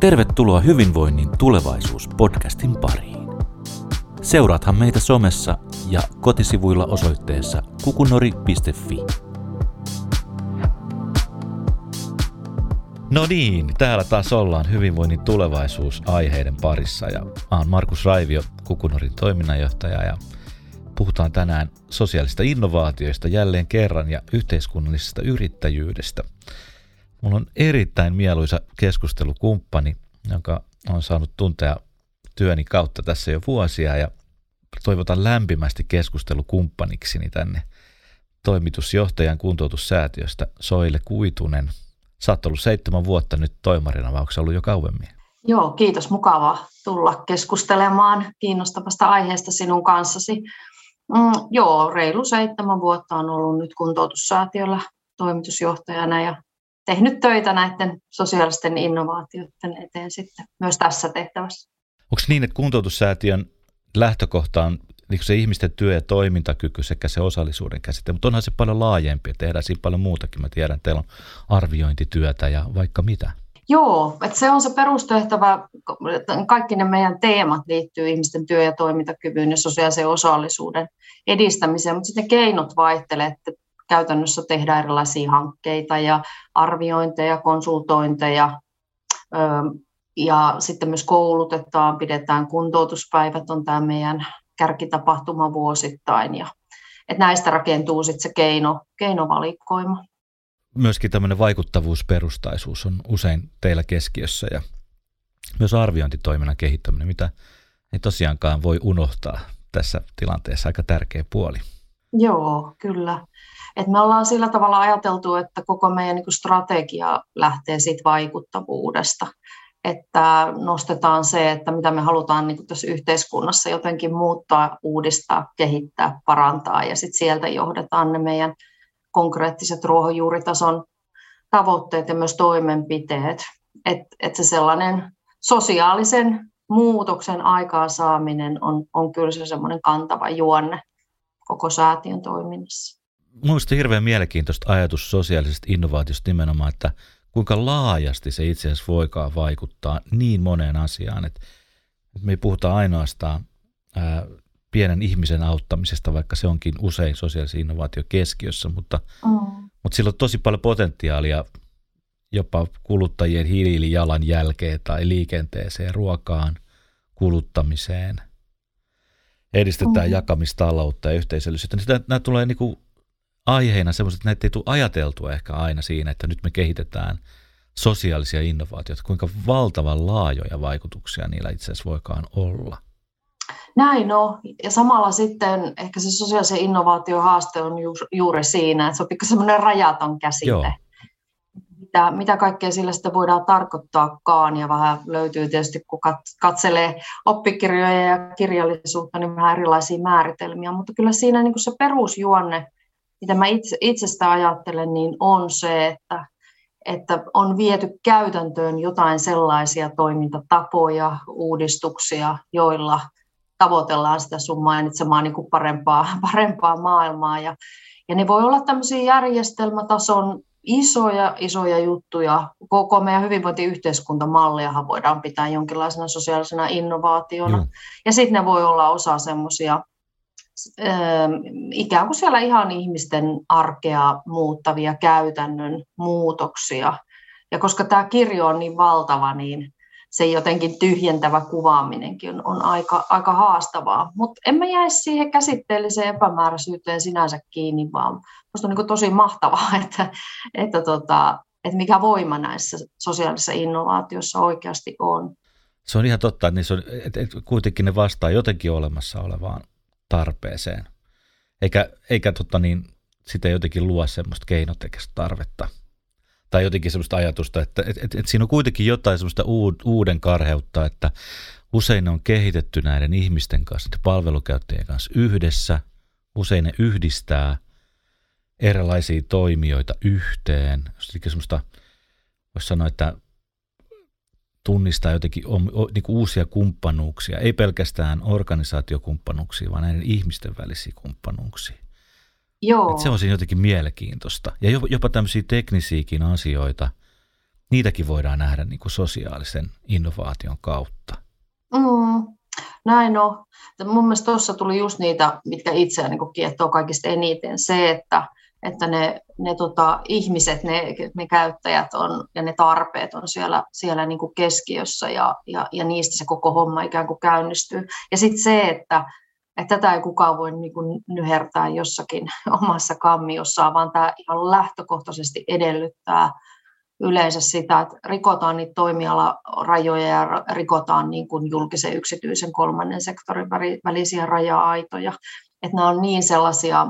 Tervetuloa Hyvinvoinnin tulevaisuus-podcastin pariin. Seuraathan meitä somessa ja kotisivuilla osoitteessa kukunori.fi. No niin, täällä taas ollaan hyvinvoinnin tulevaisuus-aiheiden parissa ja olen Markus Raivio, Kukunorin toiminnanjohtaja ja puhutaan tänään sosiaalista innovaatioista jälleen kerran ja yhteiskunnallisesta yrittäjyydestä – Mulla on erittäin mieluisa keskustelukumppani, jonka on saanut tuntea työni kautta tässä jo vuosia ja toivotan lämpimästi keskustelukumppanikseni tänne toimitusjohtajan kuntoutussäätiöstä Soile Kuitunen. Sä oot ollut seitsemän vuotta nyt toimarina, vai onko ollut jo kauemmin? Joo, kiitos. Mukava tulla keskustelemaan kiinnostavasta aiheesta sinun kanssasi. Mm, joo, reilu seitsemän vuotta on ollut nyt kuntoutussäätiöllä toimitusjohtajana ja tehnyt töitä näiden sosiaalisten innovaatioiden eteen sitten myös tässä tehtävässä. Onko niin, että kuntoutussäätiön lähtökohta on niin se ihmisten työ- ja toimintakyky sekä se osallisuuden käsite, mutta onhan se paljon laajempi tehdään siinä paljon muutakin. Mä tiedän, että teillä on arviointityötä ja vaikka mitä. Joo, että se on se perustehtävä. Kaikki ne meidän teemat liittyy ihmisten työ- ja toimintakyvyn ja sosiaalisen osallisuuden edistämiseen, mutta sitten keinot vaihtelevat. Käytännössä tehdään erilaisia hankkeita ja arviointeja, konsultointeja ja sitten myös koulutetaan, pidetään kuntoutuspäivät, on tämä meidän kärkitapahtuma vuosittain ja että näistä rakentuu sitten se keino, keinovalikoima. Myöskin tämmöinen vaikuttavuusperustaisuus on usein teillä keskiössä ja myös arviointitoiminnan kehittäminen, mitä ei tosiaankaan voi unohtaa tässä tilanteessa aika tärkeä puoli. Joo, kyllä. Et me ollaan sillä tavalla ajateltu, että koko meidän niin strategia lähtee siitä vaikuttavuudesta, että nostetaan se, että mitä me halutaan niin tässä yhteiskunnassa jotenkin muuttaa, uudistaa, kehittää, parantaa ja sitten sieltä johdetaan ne meidän konkreettiset ruohonjuuritason tavoitteet ja myös toimenpiteet. Että et se sellainen sosiaalisen muutoksen aikaansaaminen on, on kyllä se semmoinen kantava juonne koko säätiön toiminnassa. Minusta hirveän mielenkiintoista ajatus sosiaalisesta innovaatiosta nimenomaan, että kuinka laajasti se itse asiassa voikaan vaikuttaa niin moneen asiaan, että me ei puhuta ainoastaan ää, pienen ihmisen auttamisesta, vaikka se onkin usein sosiaalisen innovaatio keskiössä, mutta, mm. mutta sillä on tosi paljon potentiaalia jopa kuluttajien hiilijalanjälkeen tai liikenteeseen, ruokaan, kuluttamiseen. Edistetään mm. jakamistaloutta ja yhteisöllisyyttä. Niin nämä tulee niin kuin aiheina semmoiset, että näitä ei tule ajateltua ehkä aina siinä, että nyt me kehitetään sosiaalisia innovaatioita, kuinka valtavan laajoja vaikutuksia niillä itse asiassa voikaan olla. Näin on. Ja samalla sitten ehkä se sosiaalisen innovaation haaste on juuri siinä, että se on pikkusen semmoinen rajaton käsite. Joo. Mitä, mitä kaikkea sillä sitten voidaan tarkoittaakaan, ja vähän löytyy tietysti, kun katselee oppikirjoja ja kirjallisuutta, niin vähän erilaisia määritelmiä, mutta kyllä siinä niin se perusjuonne mitä mä itse, itsestä ajattelen, niin on se, että, että on viety käytäntöön jotain sellaisia toimintatapoja, uudistuksia, joilla tavoitellaan sitä sun mainitsemaa niin kuin parempaa, parempaa maailmaa. Ja, ja ne voi olla tämmöisiä järjestelmätason isoja, isoja juttuja. Koko meidän hyvinvointiyhteiskuntamalliahan voidaan pitää jonkinlaisena sosiaalisena innovaationa. Mm. Ja sitten ne voi olla osa semmoisia ikään kuin siellä ihan ihmisten arkea muuttavia käytännön muutoksia. Ja koska tämä kirjo on niin valtava, niin se jotenkin tyhjentävä kuvaaminenkin on, on aika, aika haastavaa. Mutta en mä jäisi siihen käsitteelliseen epämääräisyyteen sinänsä kiinni, vaan minusta on niin tosi mahtavaa, että, että, tota, että mikä voima näissä sosiaalisissa innovaatioissa oikeasti on. Se on ihan totta, että, on, että kuitenkin ne vastaa jotenkin olemassa olevaan tarpeeseen. Eikä, eikä tota niin, sitä jotenkin luo semmoista keinotekestä tarvetta. Tai jotenkin semmoista ajatusta, että et, et, et siinä on kuitenkin jotain semmoista uuden karheutta, että usein on kehitetty näiden ihmisten kanssa, palvelukäyttäjien kanssa yhdessä. Usein ne yhdistää erilaisia toimijoita yhteen. Semmoista, voisi sanoa, että tunnistaa jotenkin niin kuin uusia kumppanuuksia, ei pelkästään organisaatiokumppanuuksia, vaan näiden ihmisten välisiä kumppanuuksia. Joo. Et se on siinä jotenkin mielenkiintoista. Ja jopa tämmöisiä teknisiäkin asioita, niitäkin voidaan nähdä niin kuin sosiaalisen innovaation kautta. Mm, näin on. Mun mielestä tuossa tuli just niitä, mitkä itseään niin kiehtoo kaikista eniten. Se, että, että ne, ne tota, ihmiset, ne, ne käyttäjät on, ja ne tarpeet on siellä, siellä niin kuin keskiössä ja, ja, ja niistä se koko homma ikään kuin käynnistyy. Ja sitten se, että, että tätä ei kukaan voi niin kuin nyhertää jossakin omassa kammiossaan, vaan tämä ihan lähtökohtaisesti edellyttää yleensä sitä, että rikotaan niitä toimialarajoja ja rikotaan niin kuin julkisen, yksityisen, kolmannen sektorin välisiä raja-aitoja. Että nämä on niin sellaisia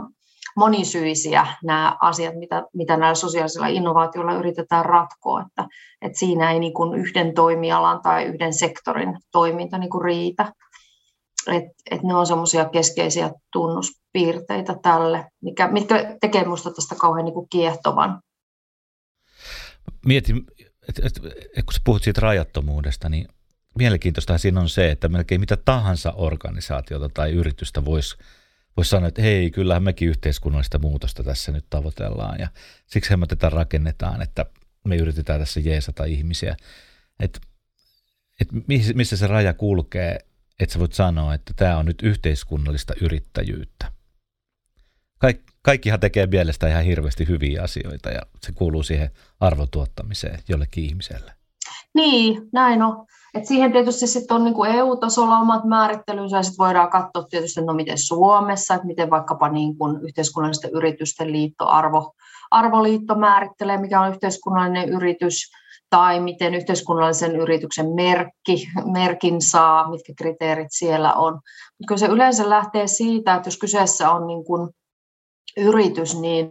monisyisiä nämä asiat, mitä, mitä näillä sosiaalisilla innovaatioilla yritetään ratkoa, että, että siinä ei niin kuin yhden toimialan tai yhden sektorin toiminta niin kuin riitä. Et, et ne on semmoisia keskeisiä tunnuspiirteitä tälle, mikä, mitkä tekee minusta tästä kauhean niin kuin kiehtovan mietin, että et, et, kun sä puhut siitä rajattomuudesta, niin mielenkiintoista siinä on se, että melkein mitä tahansa organisaatiota tai yritystä voisi vois sanoa, että hei, kyllähän mekin yhteiskunnallista muutosta tässä nyt tavoitellaan ja siksi me tätä rakennetaan, että me yritetään tässä jeesata ihmisiä. Että et missä se raja kulkee, että sä voit sanoa, että tämä on nyt yhteiskunnallista yrittäjyyttä. Kaik, kaikkihan tekee mielestä ihan hirveästi hyviä asioita ja se kuuluu siihen arvotuottamiseen jollekin ihmiselle. Niin, näin on. Et siihen tietysti sitten on niin EU-tasolla omat määrittelynsä ja sitten voidaan katsoa tietysti, no miten Suomessa, että miten vaikkapa niin kuin yhteiskunnallisten yritysten liitto, arvo, arvoliitto määrittelee, mikä on yhteiskunnallinen yritys, tai miten yhteiskunnallisen yrityksen merkki, merkin saa, mitkä kriteerit siellä on. Mutta kyllä se yleensä lähtee siitä, että jos kyseessä on niin kuin yritys, niin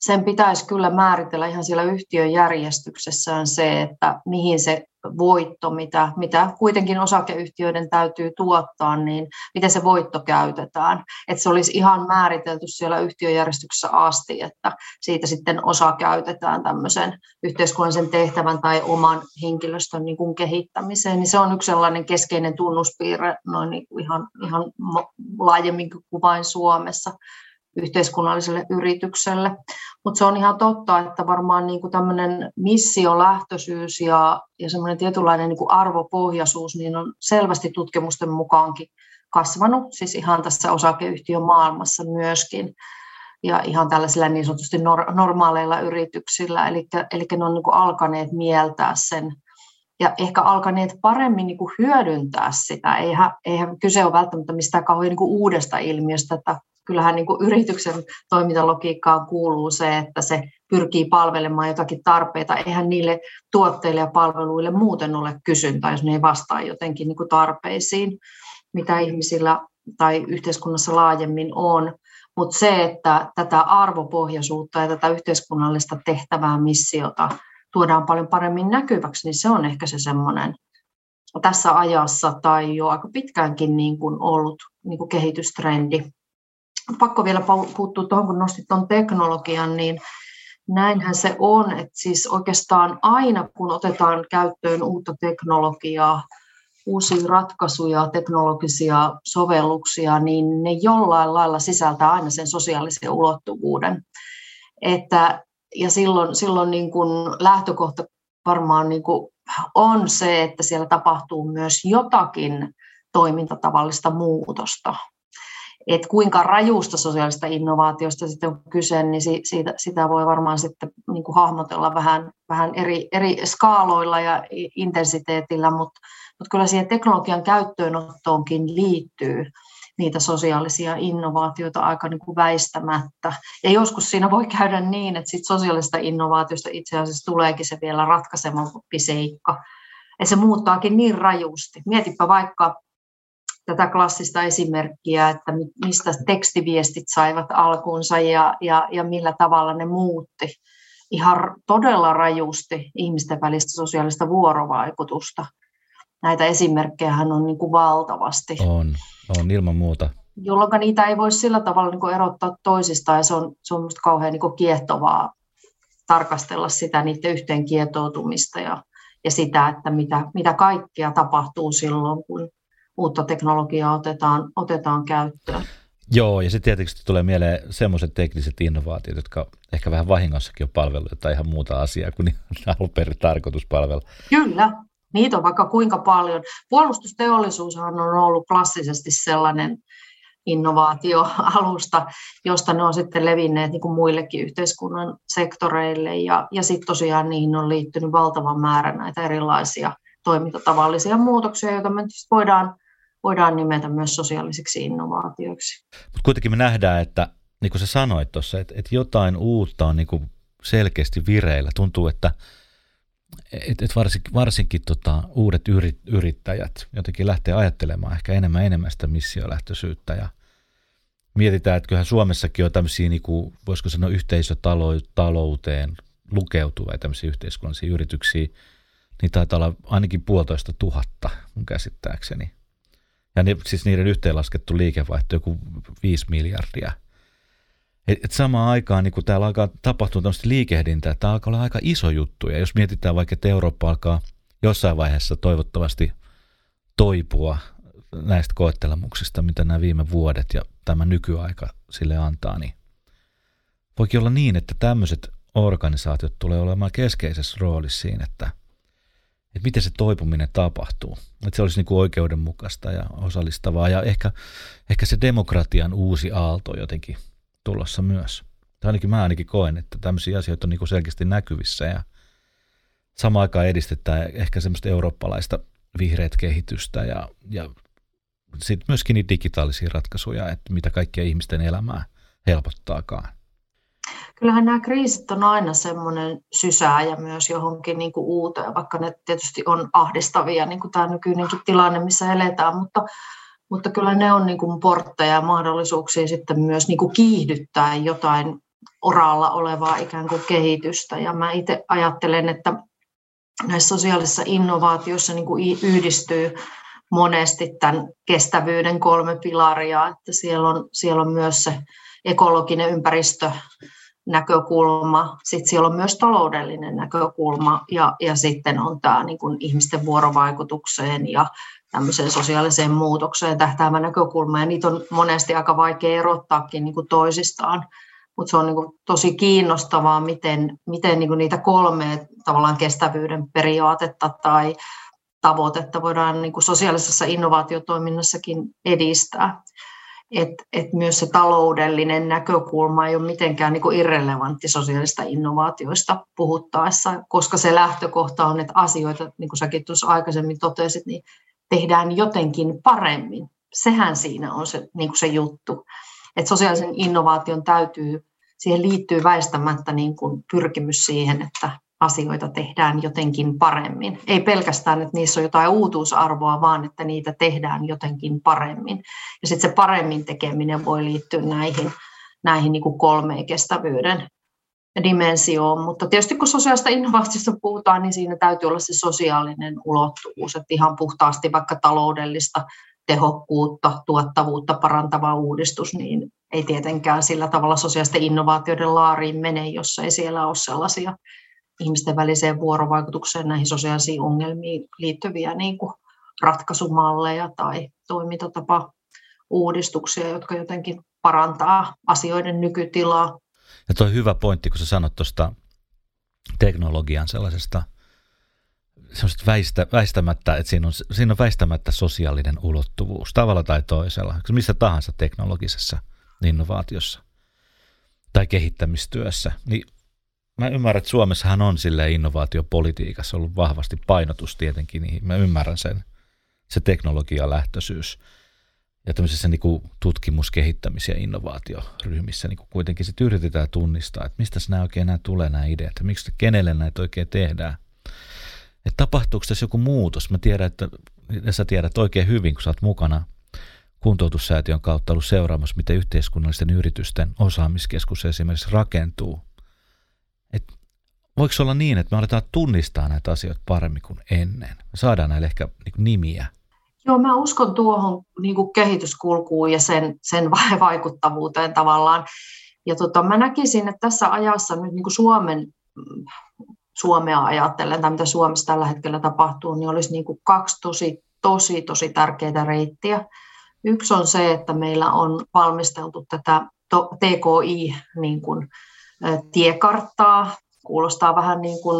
sen pitäisi kyllä määritellä ihan siellä yhtiön järjestyksessään se, että mihin se voitto, mitä, mitä kuitenkin osakeyhtiöiden täytyy tuottaa, niin miten se voitto käytetään. Että se olisi ihan määritelty siellä yhtiöjärjestyksessä asti, että siitä sitten osa käytetään tämmöisen yhteiskunnallisen tehtävän tai oman henkilöstön niin kuin kehittämiseen. Niin se on yksi sellainen keskeinen tunnuspiirre noin niin kuin ihan, ihan laajemmin kuin vain Suomessa yhteiskunnalliselle yritykselle. Mutta se on ihan totta, että varmaan niin kuin tämmöinen missiolähtöisyys ja, ja semmoinen tietynlainen niin kuin arvopohjaisuus niin on selvästi tutkimusten mukaankin kasvanut, siis ihan tässä osakeyhtiön maailmassa myöskin ja ihan tällaisilla niin sanotusti normaaleilla yrityksillä, eli, eli ne on niin kuin alkaneet mieltää sen ja ehkä alkaneet paremmin niin kuin hyödyntää sitä. Eihän, eihän kyse ole välttämättä mistään kauhean niin kuin uudesta ilmiöstä, että kyllähän niin kuin yrityksen toimintalogiikkaan kuuluu se, että se pyrkii palvelemaan jotakin tarpeita. Eihän niille tuotteille ja palveluille muuten ole kysyntää, jos ne ei vastaa jotenkin niin kuin tarpeisiin, mitä ihmisillä tai yhteiskunnassa laajemmin on. Mutta se, että tätä arvopohjaisuutta ja tätä yhteiskunnallista tehtävää, missiota tuodaan paljon paremmin näkyväksi, niin se on ehkä se semmoinen tässä ajassa tai jo aika pitkäänkin niin kuin ollut niin kuin kehitystrendi pakko vielä puuttua tuohon, kun nostit tuon teknologian, niin näinhän se on, että siis oikeastaan aina kun otetaan käyttöön uutta teknologiaa, uusia ratkaisuja, teknologisia sovelluksia, niin ne jollain lailla sisältää aina sen sosiaalisen ulottuvuuden. Että, ja silloin, silloin niin kuin lähtökohta varmaan niin kuin on se, että siellä tapahtuu myös jotakin toimintatavallista muutosta että kuinka rajusta sosiaalista innovaatiosta sitten on kyse, niin siitä, sitä voi varmaan sitten niin kuin hahmotella vähän, vähän eri, eri skaaloilla ja intensiteetillä, mutta, mutta kyllä siihen teknologian käyttöönottoonkin liittyy niitä sosiaalisia innovaatioita aika niin kuin väistämättä. Ja joskus siinä voi käydä niin, että sit sosiaalista innovaatiosta itse asiassa tuleekin se vielä ratkaisevampi seikka. Ja se muuttaakin niin rajusti. Mietipä vaikka tätä klassista esimerkkiä, että mistä tekstiviestit saivat alkuunsa ja, ja, ja millä tavalla ne muutti ihan todella rajusti ihmisten välistä sosiaalista vuorovaikutusta. Näitä esimerkkejä on niin kuin valtavasti. On, on ilman muuta. Jolloin niitä ei voi sillä tavalla niin kuin erottaa toisistaan ja se on, se on minusta kauhean niin kuin kiehtovaa tarkastella sitä niiden yhteen kietoutumista ja, ja sitä, että mitä, mitä kaikkea tapahtuu silloin, kun uutta teknologiaa otetaan, otetaan käyttöön. Joo, ja sitten tietysti tulee mieleen semmoiset tekniset innovaatiot, jotka ehkä vähän vahingossakin on palvellut tai ihan muuta asiaa kuin alun perin tarkoitus palvella. Kyllä, niitä on vaikka kuinka paljon. Puolustusteollisuushan on ollut klassisesti sellainen innovaatioalusta, josta ne on sitten levinneet niin kuin muillekin yhteiskunnan sektoreille. Ja, ja sitten tosiaan niihin on liittynyt valtavan määrä näitä erilaisia toimintatavallisia muutoksia, joita me voidaan, voidaan nimetä myös sosiaalisiksi innovaatioiksi. Mutta kuitenkin me nähdään, että niin kuin sä sanoit tuossa, että, että jotain uutta on niin kuin selkeästi vireillä. Tuntuu, että et, et varsinkin, varsinkin tota, uudet yrit, yrittäjät jotenkin lähtee ajattelemaan ehkä enemmän enemmän sitä missiolähtöisyyttä ja mietitään, että kyllähän Suomessakin on tämmöisiä, niin kuin, voisiko sanoa yhteisötalouteen lukeutuvia tämmöisiä yhteiskunnallisia yrityksiä, niin taitaa olla ainakin puolitoista tuhatta mun käsittääkseni. Ja ne, siis niiden yhteenlaskettu liikevaihto joku viisi miljardia. Et, et samaan aikaan, niin kun täällä alkaa tapahtua tämmöistä liikehdintää, tämä alkaa olla aika iso juttu. Ja jos mietitään vaikka, että Eurooppa alkaa jossain vaiheessa toivottavasti toipua näistä koettelemuksista, mitä nämä viime vuodet ja tämä nykyaika sille antaa, niin voikin olla niin, että tämmöiset organisaatiot tulee olemaan keskeisessä roolissa siinä, että, että miten se toipuminen tapahtuu. Että se olisi niin kuin oikeudenmukaista ja osallistavaa ja ehkä, ehkä se demokratian uusi aalto jotenkin tulossa myös. Tai ainakin mä ainakin koen, että tämmöisiä asioita on niin kuin selkeästi näkyvissä ja samaan aikaan edistetään ehkä semmoista eurooppalaista vihreät kehitystä ja, ja sitten myöskin niitä digitaalisia ratkaisuja, että mitä kaikkia ihmisten elämää helpottaakaan. Kyllähän nämä kriisit on aina semmoinen sysääjä myös johonkin niin kuin uuteen, vaikka ne tietysti on ahdistavia, niin kuin tämä nykyinenkin tilanne, missä eletään, mutta, mutta kyllä ne on niin kuin portteja ja mahdollisuuksia sitten myös niin kuin kiihdyttää jotain oralla olevaa ikään kuin kehitystä. Ja mä itse ajattelen, että näissä sosiaalisissa innovaatioissa niin kuin yhdistyy monesti tämän kestävyyden kolme pilaria, että siellä on, siellä on myös se ekologinen ympäristö, näkökulma, sitten siellä on myös taloudellinen näkökulma ja, ja sitten on tämä niin kuin ihmisten vuorovaikutukseen ja tämmöiseen sosiaaliseen muutokseen tähtäävä näkökulma. Ja niitä on monesti aika vaikea erottaakin niin kuin toisistaan, mutta se on niin tosi kiinnostavaa, miten, miten niin niitä kolme tavallaan kestävyyden periaatetta tai tavoitetta voidaan niin sosiaalisessa innovaatiotoiminnassakin edistää. Et, et myös se taloudellinen näkökulma ei ole mitenkään niin irrelevantti sosiaalista innovaatioista puhuttaessa, koska se lähtökohta on, että asioita, niin kuin säkin tuossa aikaisemmin totesit, niin tehdään jotenkin paremmin. Sehän siinä on se, niin kuin se juttu. Että sosiaalisen innovaation täytyy, siihen liittyy väistämättä niin kuin pyrkimys siihen, että asioita tehdään jotenkin paremmin. Ei pelkästään, että niissä on jotain uutuusarvoa, vaan että niitä tehdään jotenkin paremmin. Ja sitten se paremmin tekeminen voi liittyä näihin, näihin niin kuin kolmeen kestävyyden dimensioon. Mutta tietysti kun sosiaalista innovaatiosta puhutaan, niin siinä täytyy olla se sosiaalinen ulottuvuus, että ihan puhtaasti vaikka taloudellista tehokkuutta, tuottavuutta parantava uudistus, niin ei tietenkään sillä tavalla sosiaalisten innovaatioiden laariin mene, jos ei siellä ole sellaisia ihmisten väliseen vuorovaikutukseen näihin sosiaalisiin ongelmiin liittyviä niin kuin ratkaisumalleja tai toimintatapa uudistuksia, jotka jotenkin parantaa asioiden nykytilaa. Ja tuo hyvä pointti, kun sä sanot tuosta teknologian sellaisesta väistä, väistämättä, että siinä on, siinä on väistämättä sosiaalinen ulottuvuus tavalla tai toisella, missä tahansa teknologisessa innovaatiossa tai kehittämistyössä, niin mä ymmärrän, että Suomessahan on sille innovaatiopolitiikassa ollut vahvasti painotus tietenkin, niin mä ymmärrän sen, se teknologialähtöisyys. Ja tämmöisissä niin kuin tutkimus-, kehittämis- ja innovaatioryhmissä niin kuin kuitenkin sitten yritetään tunnistaa, että mistä nämä oikein nämä tulee nämä ideat, ja miksi kenelle näitä oikein tehdään. Että tapahtuuko tässä joku muutos? Mä tiedän, että ja sä tiedät oikein hyvin, kun sä oot mukana kuntoutussäätiön kautta ollut seuraamassa, miten yhteiskunnallisten yritysten osaamiskeskus esimerkiksi rakentuu voiko olla niin, että me aletaan tunnistaa näitä asioita paremmin kuin ennen? Me saadaan näille ehkä niin nimiä. Joo, mä uskon tuohon niin kuin kehityskulkuun ja sen, sen vaikuttavuuteen tavallaan. Ja tota, mä näkisin, että tässä ajassa nyt niin kuin Suomen, Suomea ajatellen, tai mitä Suomessa tällä hetkellä tapahtuu, niin olisi niin kuin kaksi tosi, tosi, tosi tärkeää reittiä. Yksi on se, että meillä on valmisteltu tätä TKI niin tiekarttaa. Kuulostaa vähän niin kuin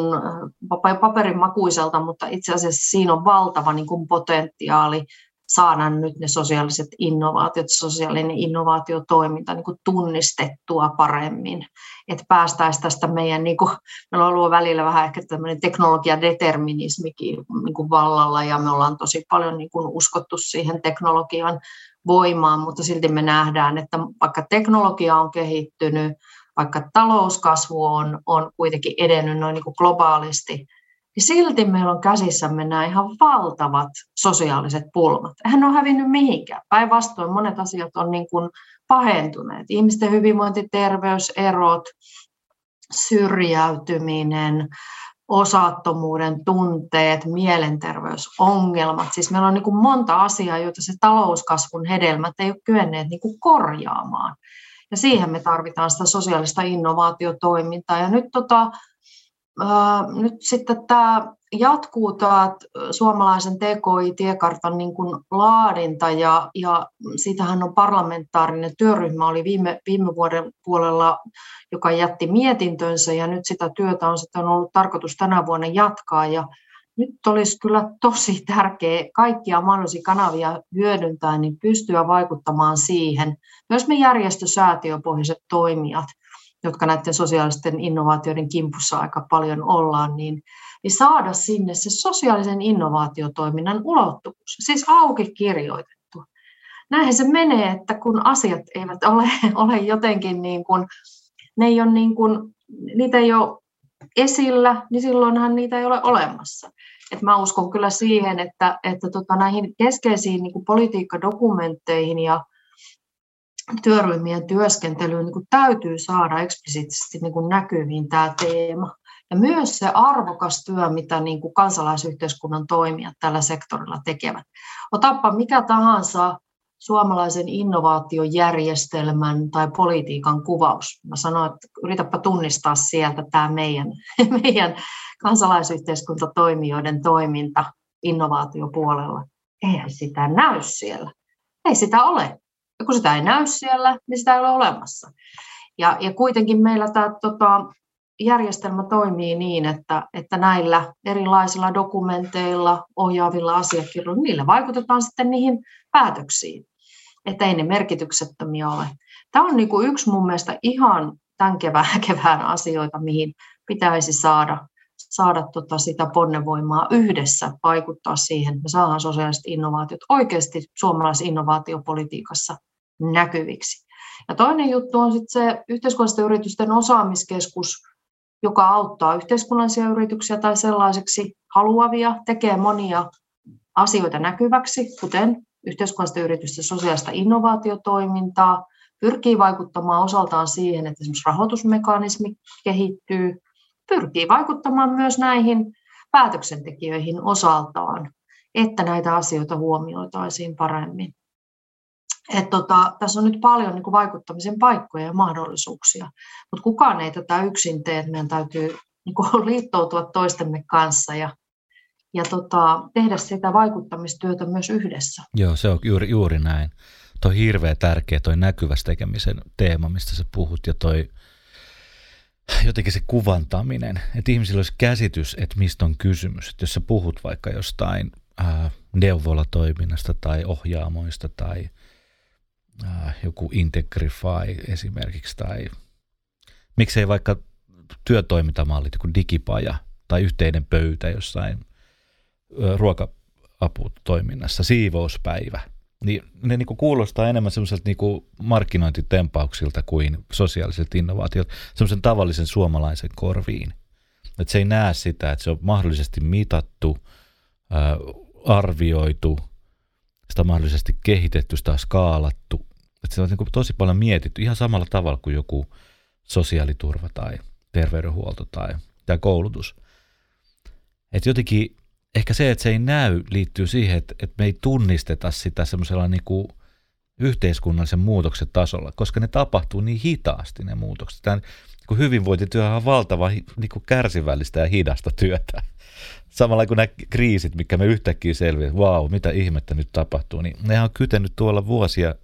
paperin makuiselta, mutta itse asiassa siinä on valtava niin kuin potentiaali saada nyt ne sosiaaliset innovaatiot, sosiaalinen innovaatiotoiminta niin kuin tunnistettua paremmin, että päästäisiin tästä meidän, niin kuin, meillä on ollut välillä vähän ehkä tämmöinen teknologiadeterminismikin niin kuin vallalla ja me ollaan tosi paljon niin kuin uskottu siihen teknologian voimaan, mutta silti me nähdään, että vaikka teknologia on kehittynyt, vaikka talouskasvu on, on kuitenkin edennyt noin niin kuin globaalisti, niin silti meillä on käsissämme nämä ihan valtavat sosiaaliset pulmat. Eihän ne ole hävinnyt mihinkään. Päinvastoin monet asiat on niin kuin pahentuneet. Ihmisten hyvinvointi, terveys, erot, syrjäytyminen, osattomuuden tunteet, mielenterveysongelmat. Siis meillä on niin kuin monta asiaa, joita se talouskasvun hedelmät ei ole kyenneet niin kuin korjaamaan. Ja siihen me tarvitaan sitä sosiaalista innovaatiotoimintaa. Ja nyt tota, nyt sitten tämä jatkuu tämä suomalaisen TKI-tiekartan niin kuin laadinta ja, ja siitähän on parlamentaarinen työryhmä oli viime, viime vuoden puolella, joka jätti mietintönsä ja nyt sitä työtä on sitten ollut tarkoitus tänä vuonna jatkaa ja nyt olisi kyllä tosi tärkeää kaikkia mahdollisia kanavia hyödyntää, niin pystyä vaikuttamaan siihen. Myös me järjestösäätiöpohjaiset toimijat – jotka näiden sosiaalisten innovaatioiden kimpussa aika paljon ollaan, niin, niin saada sinne se sosiaalisen innovaatiotoiminnan ulottuvuus, siis auki kirjoitettu. Näinhän se menee, että kun asiat eivät ole, ole jotenkin niin kuin, ne ei ole niin kuin, niitä ei ole esillä, niin silloinhan niitä ei ole olemassa. Et mä uskon kyllä siihen, että, että tota, näihin keskeisiin niin politiikkadokumentteihin ja työryhmien työskentelyyn niin täytyy saada eksplisiittisesti niin näkyviin tämä teema. Ja myös se arvokas työ, mitä niin kuin kansalaisyhteiskunnan toimijat tällä sektorilla tekevät. Otappa mikä tahansa suomalaisen innovaatiojärjestelmän tai politiikan kuvaus. Mä sanoin, että yritäpä tunnistaa sieltä tämä meidän, meidän kansalaisyhteiskuntatoimijoiden toiminta innovaatiopuolella. Eihän sitä näy siellä. Ei sitä ole. Ja kun sitä ei näy siellä, niin sitä ei ole olemassa. Ja, ja kuitenkin meillä tämä tota, järjestelmä toimii niin, että, että näillä erilaisilla dokumenteilla, ohjaavilla asiakirjoilla, niillä vaikutetaan sitten niihin päätöksiin. Että ei ne merkityksettömiä ole. Tämä on niin kuin yksi mun mielestä ihan tämän kevään, kevään asioita, mihin pitäisi saada, saada tota sitä ponnevoimaa yhdessä vaikuttaa siihen, että me saadaan sosiaaliset innovaatiot oikeasti suomalaisessa innovaatiopolitiikassa näkyviksi. Ja toinen juttu on sitten se yhteiskunnallisten yritysten osaamiskeskus, joka auttaa yhteiskunnallisia yrityksiä tai sellaiseksi haluavia, tekee monia asioita näkyväksi, kuten yhteiskunnallisten yritysten sosiaalista innovaatiotoimintaa, pyrkii vaikuttamaan osaltaan siihen, että esimerkiksi rahoitusmekanismi kehittyy, pyrkii vaikuttamaan myös näihin päätöksentekijöihin osaltaan, että näitä asioita huomioitaisiin paremmin. Et tota, tässä on nyt paljon niin kuin vaikuttamisen paikkoja ja mahdollisuuksia, mutta kukaan ei tätä yksin tee. Meidän täytyy niin kuin liittoutua toistemme kanssa ja, ja tota, tehdä sitä vaikuttamistyötä myös yhdessä. Joo, se on juuri, juuri näin. Tuo hirveän tärkeä toi näkyvästä tekemisen teema, mistä sä puhut, ja toi jotenkin se kuvantaminen, että ihmisillä olisi käsitys, että mistä on kysymys. Että jos sä puhut vaikka jostain äh, neuvolatoiminnasta tai ohjaamoista tai äh, joku Integrify esimerkiksi tai miksei vaikka työtoimintamallit, joku digipaja tai yhteinen pöytä jossain ruoka-aputoiminnassa, siivouspäivä, niin ne niin kuin kuulostaa enemmän semmoiselta niin markkinointitempauksilta kuin sosiaalisilta innovaatiolta, semmoisen tavallisen suomalaisen korviin. Että se ei näe sitä, että se on mahdollisesti mitattu, arvioitu, sitä on mahdollisesti kehitetty, sitä on skaalattu että se on niin tosi paljon mietitty ihan samalla tavalla kuin joku sosiaaliturva tai terveydenhuolto tai, tai koulutus. Että jotenkin ehkä se, että se ei näy, liittyy siihen, että, että me ei tunnisteta sitä semmoisella niin kuin yhteiskunnallisen muutoksen tasolla, koska ne tapahtuu niin hitaasti ne muutokset. Tämä kun hyvinvointityö on valtava niin kuin kärsivällistä ja hidasta työtä. Samalla kuin nämä kriisit, mikä me yhtäkkiä selviää, wow, mitä ihmettä nyt tapahtuu, niin ne on kytenyt tuolla vuosia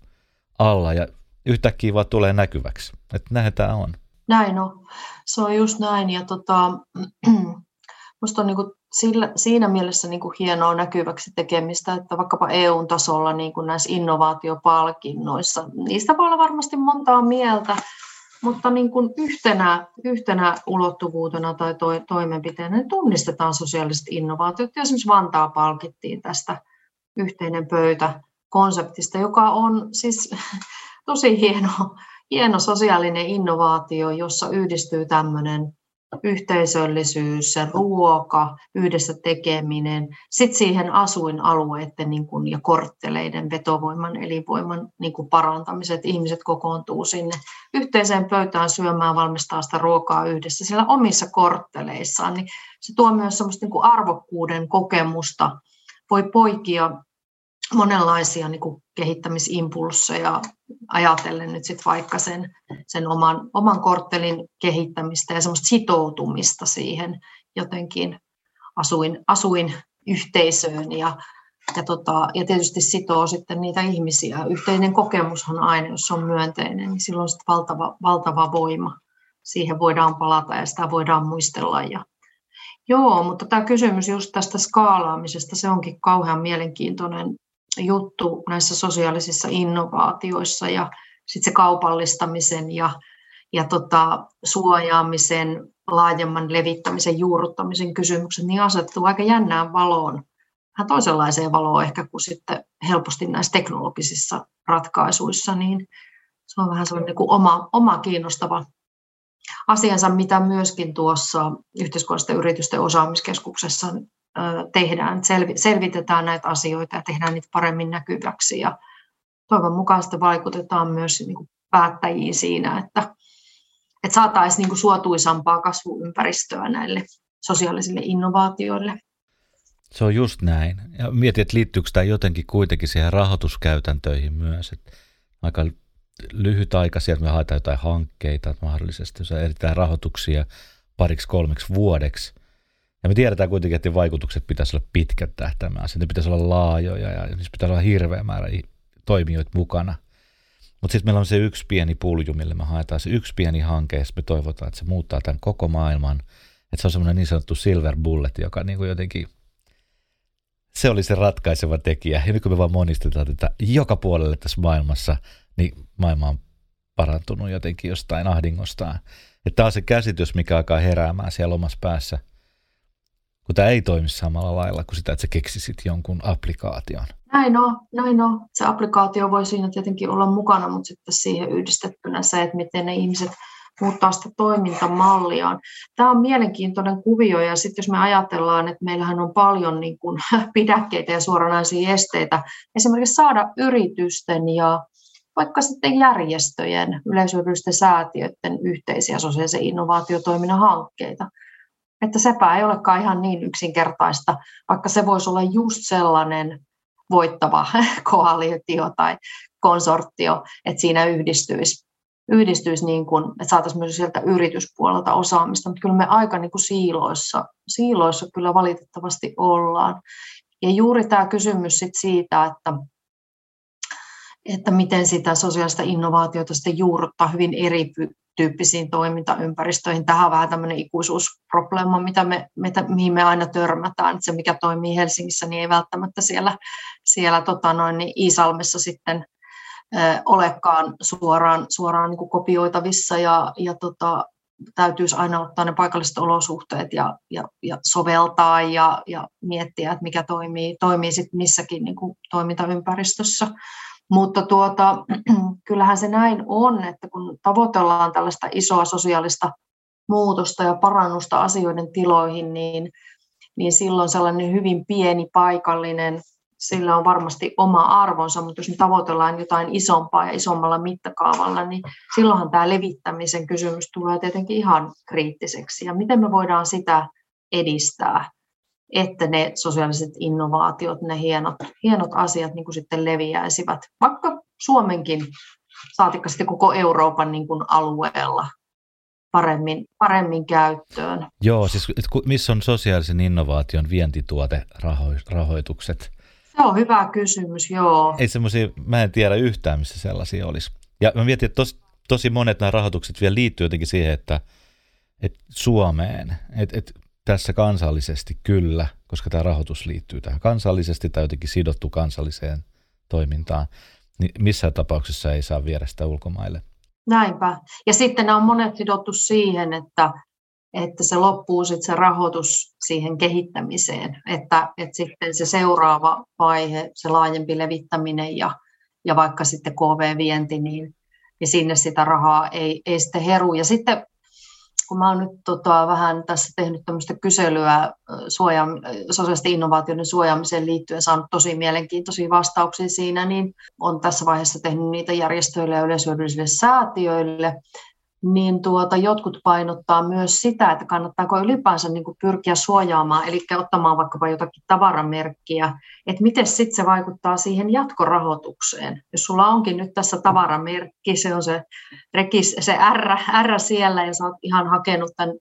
alla ja yhtäkkiä vaan tulee näkyväksi. Että näin tämä on. Näin on. Se on just näin. Ja tota, musta on niin kuin sillä, siinä mielessä niin kuin hienoa näkyväksi tekemistä, että vaikkapa EU-tasolla niin kuin näissä innovaatiopalkinnoissa, niistä voi olla varmasti montaa mieltä, mutta niin kuin yhtenä, yhtenä ulottuvuutena tai to, toimenpiteenä niin tunnistetaan sosiaaliset innovaatiot. Ja esimerkiksi Vantaa palkittiin tästä yhteinen pöytä konseptista, joka on siis tosi hieno, hieno sosiaalinen innovaatio, jossa yhdistyy tämmöinen yhteisöllisyys, se ruoka, yhdessä tekeminen, sitten siihen asuinalueiden niin kuin, ja kortteleiden vetovoiman, elinvoiman niin kuin parantamiset. Ihmiset kokoontuu sinne yhteiseen pöytään syömään, valmistaa sitä ruokaa yhdessä siellä omissa kortteleissaan. Niin se tuo myös semmoista niin kuin arvokkuuden kokemusta. Voi poikia monenlaisia niin kuin kehittämisimpulsseja ajatellen nyt sit vaikka sen, sen oman, oman korttelin kehittämistä ja semmoista sitoutumista siihen jotenkin asuin, asuin yhteisöön ja, ja, tota, ja tietysti sitoo sitten niitä ihmisiä. Yhteinen kokemushan aina, jos on myönteinen, niin silloin on valtava, valtava voima. Siihen voidaan palata ja sitä voidaan muistella. Ja, joo, mutta tämä kysymys just tästä skaalaamisesta, se onkin kauhean mielenkiintoinen juttu näissä sosiaalisissa innovaatioissa ja sitten se kaupallistamisen ja, ja tota, suojaamisen, laajemman levittämisen, juurruttamisen kysymykset, niin asettuu aika jännään valoon, vähän toisenlaiseen valoon ehkä kuin sitten helposti näissä teknologisissa ratkaisuissa, niin se on vähän sellainen niin kuin oma, oma kiinnostava asiansa, mitä myöskin tuossa yhteiskunnallisten yritysten osaamiskeskuksessa tehdään, selvitetään näitä asioita ja tehdään niitä paremmin näkyväksi. Ja toivon mukaan sitten vaikutetaan myös niin kuin päättäjiin siinä, että, että saataisiin niin kuin suotuisampaa kasvuympäristöä näille sosiaalisille innovaatioille. Se on just näin. Ja mietin, että liittyykö tämä jotenkin kuitenkin siihen rahoituskäytäntöihin myös. Että aika lyhytaikaisia, että me haetaan jotain hankkeita, että mahdollisesti jos eritään rahoituksia pariksi kolmeksi vuodeksi – ja me tiedetään kuitenkin, että vaikutukset pitäisi olla pitkät tähtäimään. Sitten pitäisi olla laajoja ja niissä pitäisi olla hirveä määrä toimijoita mukana. Mutta sitten meillä on se yksi pieni pulju, millä me haetaan se yksi pieni hanke, ja me toivotaan, että se muuttaa tämän koko maailman. Että se on semmoinen niin sanottu silver bullet, joka niin kuin jotenkin, se oli se ratkaiseva tekijä. Ja nyt kun me vaan monistetaan tätä joka puolelle tässä maailmassa, niin maailma on parantunut jotenkin jostain ahdingostaan. Että tämä on se käsitys, mikä alkaa heräämään siellä omassa päässä – kun tämä ei toimi samalla lailla kuin sitä, että sä keksisit jonkun applikaation. Näin on, näin on. Se applikaatio voi siinä tietenkin olla mukana, mutta sitten siihen yhdistettynä se, että miten ne ihmiset muuttaa sitä toimintamalliaan. Tämä on mielenkiintoinen kuvio ja sitten jos me ajatellaan, että meillähän on paljon niin kuin pidäkkeitä ja suoranaisia esteitä, esimerkiksi saada yritysten ja vaikka sitten järjestöjen, yleisöllisten säätiöiden yhteisiä sosiaalisen innovaatiotoiminnan hankkeita että sepä ei olekaan ihan niin yksinkertaista, vaikka se voisi olla just sellainen voittava koalitio tai konsortio, että siinä yhdistyisi, yhdistyisi niin kuin, että saataisiin myös sieltä yrityspuolelta osaamista, mutta kyllä me aika niin kuin siiloissa, siiloissa kyllä valitettavasti ollaan. Ja juuri tämä kysymys sit siitä, että että miten sitä sosiaalista innovaatiota sitten juurruttaa hyvin eri tyyppisiin toimintaympäristöihin. Tähän on vähän tämmöinen ikuisuusprobleema, mitä me, mitä, mihin me aina törmätään. Että se, mikä toimii Helsingissä, niin ei välttämättä siellä, siellä tota noin, niin Iisalmessa sitten olekaan suoraan, suoraan niin kopioitavissa ja, ja tota, täytyisi aina ottaa ne paikalliset olosuhteet ja, ja, ja soveltaa ja, ja miettiä, että mikä toimii, toimii sitten missäkin niin kuin toimintaympäristössä. Mutta tuota, kyllähän se näin on, että kun tavoitellaan tällaista isoa sosiaalista muutosta ja parannusta asioiden tiloihin, niin, niin silloin sellainen hyvin pieni paikallinen, sillä on varmasti oma arvonsa, mutta jos me tavoitellaan jotain isompaa ja isommalla mittakaavalla, niin silloinhan tämä levittämisen kysymys tulee tietenkin ihan kriittiseksi. Ja miten me voidaan sitä edistää? Että ne sosiaaliset innovaatiot, ne hienot, hienot asiat niin kuin sitten leviäisivät vaikka Suomenkin, saatikka sitten koko Euroopan niin kuin alueella paremmin, paremmin käyttöön. Joo, siis missä on sosiaalisen innovaation vientituoterahoitukset? Se on hyvä kysymys, joo. Ei semmoisia, mä en tiedä yhtään, missä sellaisia olisi. Ja mä mietin, että tos, tosi monet nämä rahoitukset vielä liittyy jotenkin siihen, että, että Suomeen, että, että tässä kansallisesti kyllä, koska tämä rahoitus liittyy tähän kansallisesti tai jotenkin sidottu kansalliseen toimintaan, niin missään tapauksessa ei saa viedä sitä ulkomaille. Näinpä. Ja sitten nämä on monet sidottu siihen, että, että se loppuu sitten se rahoitus siihen kehittämiseen, että, että sitten se seuraava vaihe, se laajempi levittäminen ja, ja vaikka sitten KV-vienti, niin, niin sinne sitä rahaa ei, ei sitten heru. Ja sitten kun mä oon nyt tota, vähän tässä tehnyt tämmöistä kyselyä suoja, sosiaalisten innovaatioiden suojaamiseen liittyen, saanut tosi mielenkiintoisia vastauksia siinä, niin on tässä vaiheessa tehnyt niitä järjestöille ja yleishyödyllisille säätiöille niin tuota, jotkut painottaa myös sitä, että kannattaako ylipäänsä niin kuin pyrkiä suojaamaan, eli ottamaan vaikkapa jotakin tavaramerkkiä, että miten sitten se vaikuttaa siihen jatkorahoitukseen. Jos sulla onkin nyt tässä tavaramerkki, se on se, rekis, se R, R siellä, ja sä oot ihan hakenut tämän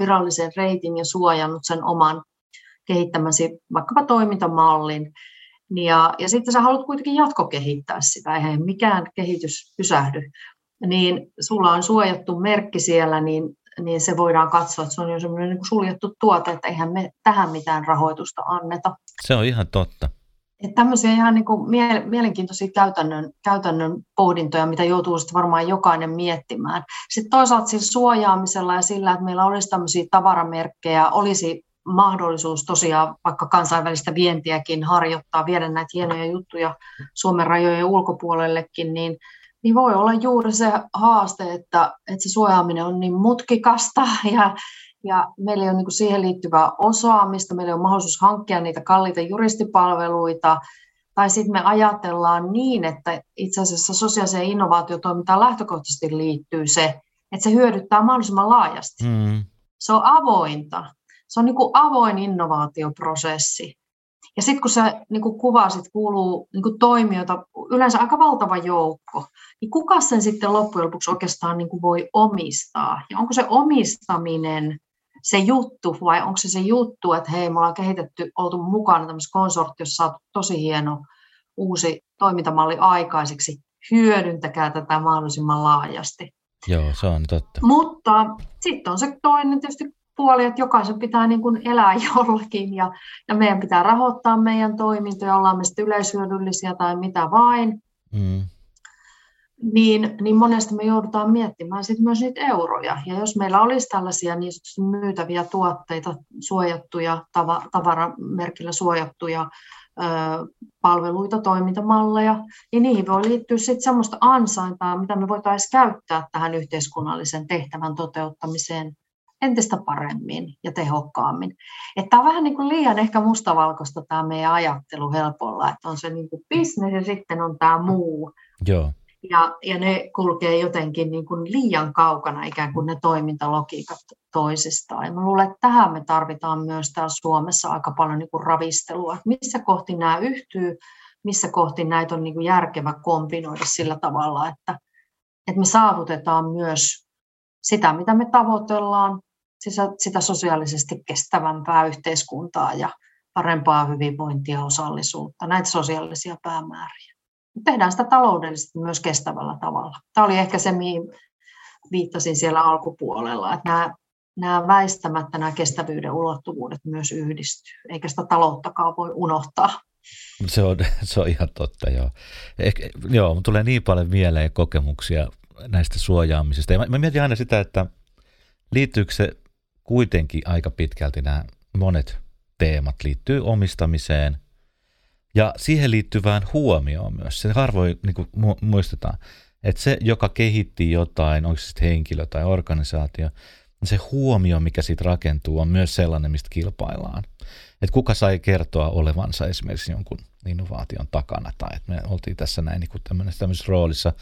virallisen reitin ja suojannut sen oman kehittämäsi vaikkapa toimintamallin, ja, ja sitten sä haluat kuitenkin jatkokehittää sitä, eihän mikään kehitys pysähdy niin sulla on suojattu merkki siellä, niin, niin se voidaan katsoa, että se on jo semmoinen niin suljettu tuote, että eihän me tähän mitään rahoitusta anneta. Se on ihan totta. Että tämmöisiä ihan niin kuin mielenkiintoisia käytännön, käytännön pohdintoja, mitä joutuu sitten varmaan jokainen miettimään. Sitten toisaalta sillä suojaamisella ja sillä, että meillä olisi tämmöisiä tavaramerkkejä, olisi mahdollisuus tosiaan vaikka kansainvälistä vientiäkin harjoittaa, viedä näitä hienoja juttuja Suomen rajojen ulkopuolellekin, niin niin voi olla juuri se haaste, että, että se suojaaminen on niin mutkikasta ja, ja meillä ei ole niin siihen liittyvää osaamista, meillä on mahdollisuus hankkia niitä kalliita juristipalveluita, tai sitten me ajatellaan niin, että itse asiassa sosiaaliseen innovaatiotoimintaan lähtökohtaisesti liittyy se, että se hyödyttää mahdollisimman laajasti. Mm. Se on avointa. Se on niin kuin avoin innovaatioprosessi. Ja sitten kun sä niin kuin kuvasit, kuuluu niin kuin toimijoita, yleensä aika valtava joukko, niin kuka sen sitten loppujen lopuksi oikeastaan niin kuin voi omistaa? Ja onko se omistaminen se juttu vai onko se se juttu, että hei, me ollaan kehitetty, oltu mukana tämmöisessä konsortiossa, saatu tosi hieno uusi toimintamalli aikaiseksi, hyödyntäkää tätä mahdollisimman laajasti. Joo, se on totta. Mutta sitten on se toinen tietysti puoli, että jokaisen pitää niin kuin elää jollakin ja, ja meidän pitää rahoittaa meidän toimintoja, ollaan me sitten yleishyödyllisiä tai mitä vain. Mm. Niin, niin monesti me joudutaan miettimään sit myös niitä euroja. Ja jos meillä olisi tällaisia niin myytäviä tuotteita, suojattuja, tava, tavaramerkillä suojattuja ö, palveluita, toimintamalleja, niin niihin voi liittyä sitten sellaista ansaintaa, mitä me voitaisiin käyttää tähän yhteiskunnallisen tehtävän toteuttamiseen entistä paremmin ja tehokkaammin. Tämä on vähän niin kuin liian ehkä mustavalkoista tämä meidän ajattelu helpolla, että on se niin kuin business ja sitten on tämä muu. Joo. Ja, ja ne kulkee jotenkin niin kuin liian kaukana ikään kuin ne toimintalogiikat toisistaan. Ja mä luulen, että tähän me tarvitaan myös täällä Suomessa aika paljon niin kuin ravistelua, että missä kohti nämä yhtyy, missä kohti näitä on niin kuin järkevä kombinoida sillä tavalla, että, että me saavutetaan myös sitä, mitä me tavoitellaan, sitä sosiaalisesti kestävämpää yhteiskuntaa ja parempaa hyvinvointia ja osallisuutta, näitä sosiaalisia päämääriä. Tehdään sitä taloudellisesti myös kestävällä tavalla. Tämä oli ehkä se, mihin viittasin siellä alkupuolella, että nämä, nämä väistämättä nämä kestävyyden ulottuvuudet myös yhdistyy, eikä sitä talouttakaan voi unohtaa. Se on, se on ihan totta, joo. Ehkä, joo, tulee niin paljon mieleen kokemuksia näistä suojaamisista. Ja mä, mä mietin aina sitä, että liittyykö se kuitenkin aika pitkälti nämä monet teemat liittyy omistamiseen ja siihen liittyvään huomioon myös. Se harvoin niin kuin muistetaan, että se, joka kehitti jotain, onko se sitten henkilö tai organisaatio, se huomio, mikä siitä rakentuu, on myös sellainen, mistä kilpaillaan. Että kuka sai kertoa olevansa esimerkiksi jonkun innovaation takana, tai että me oltiin tässä näin niin kuin tämmöisessä roolissa,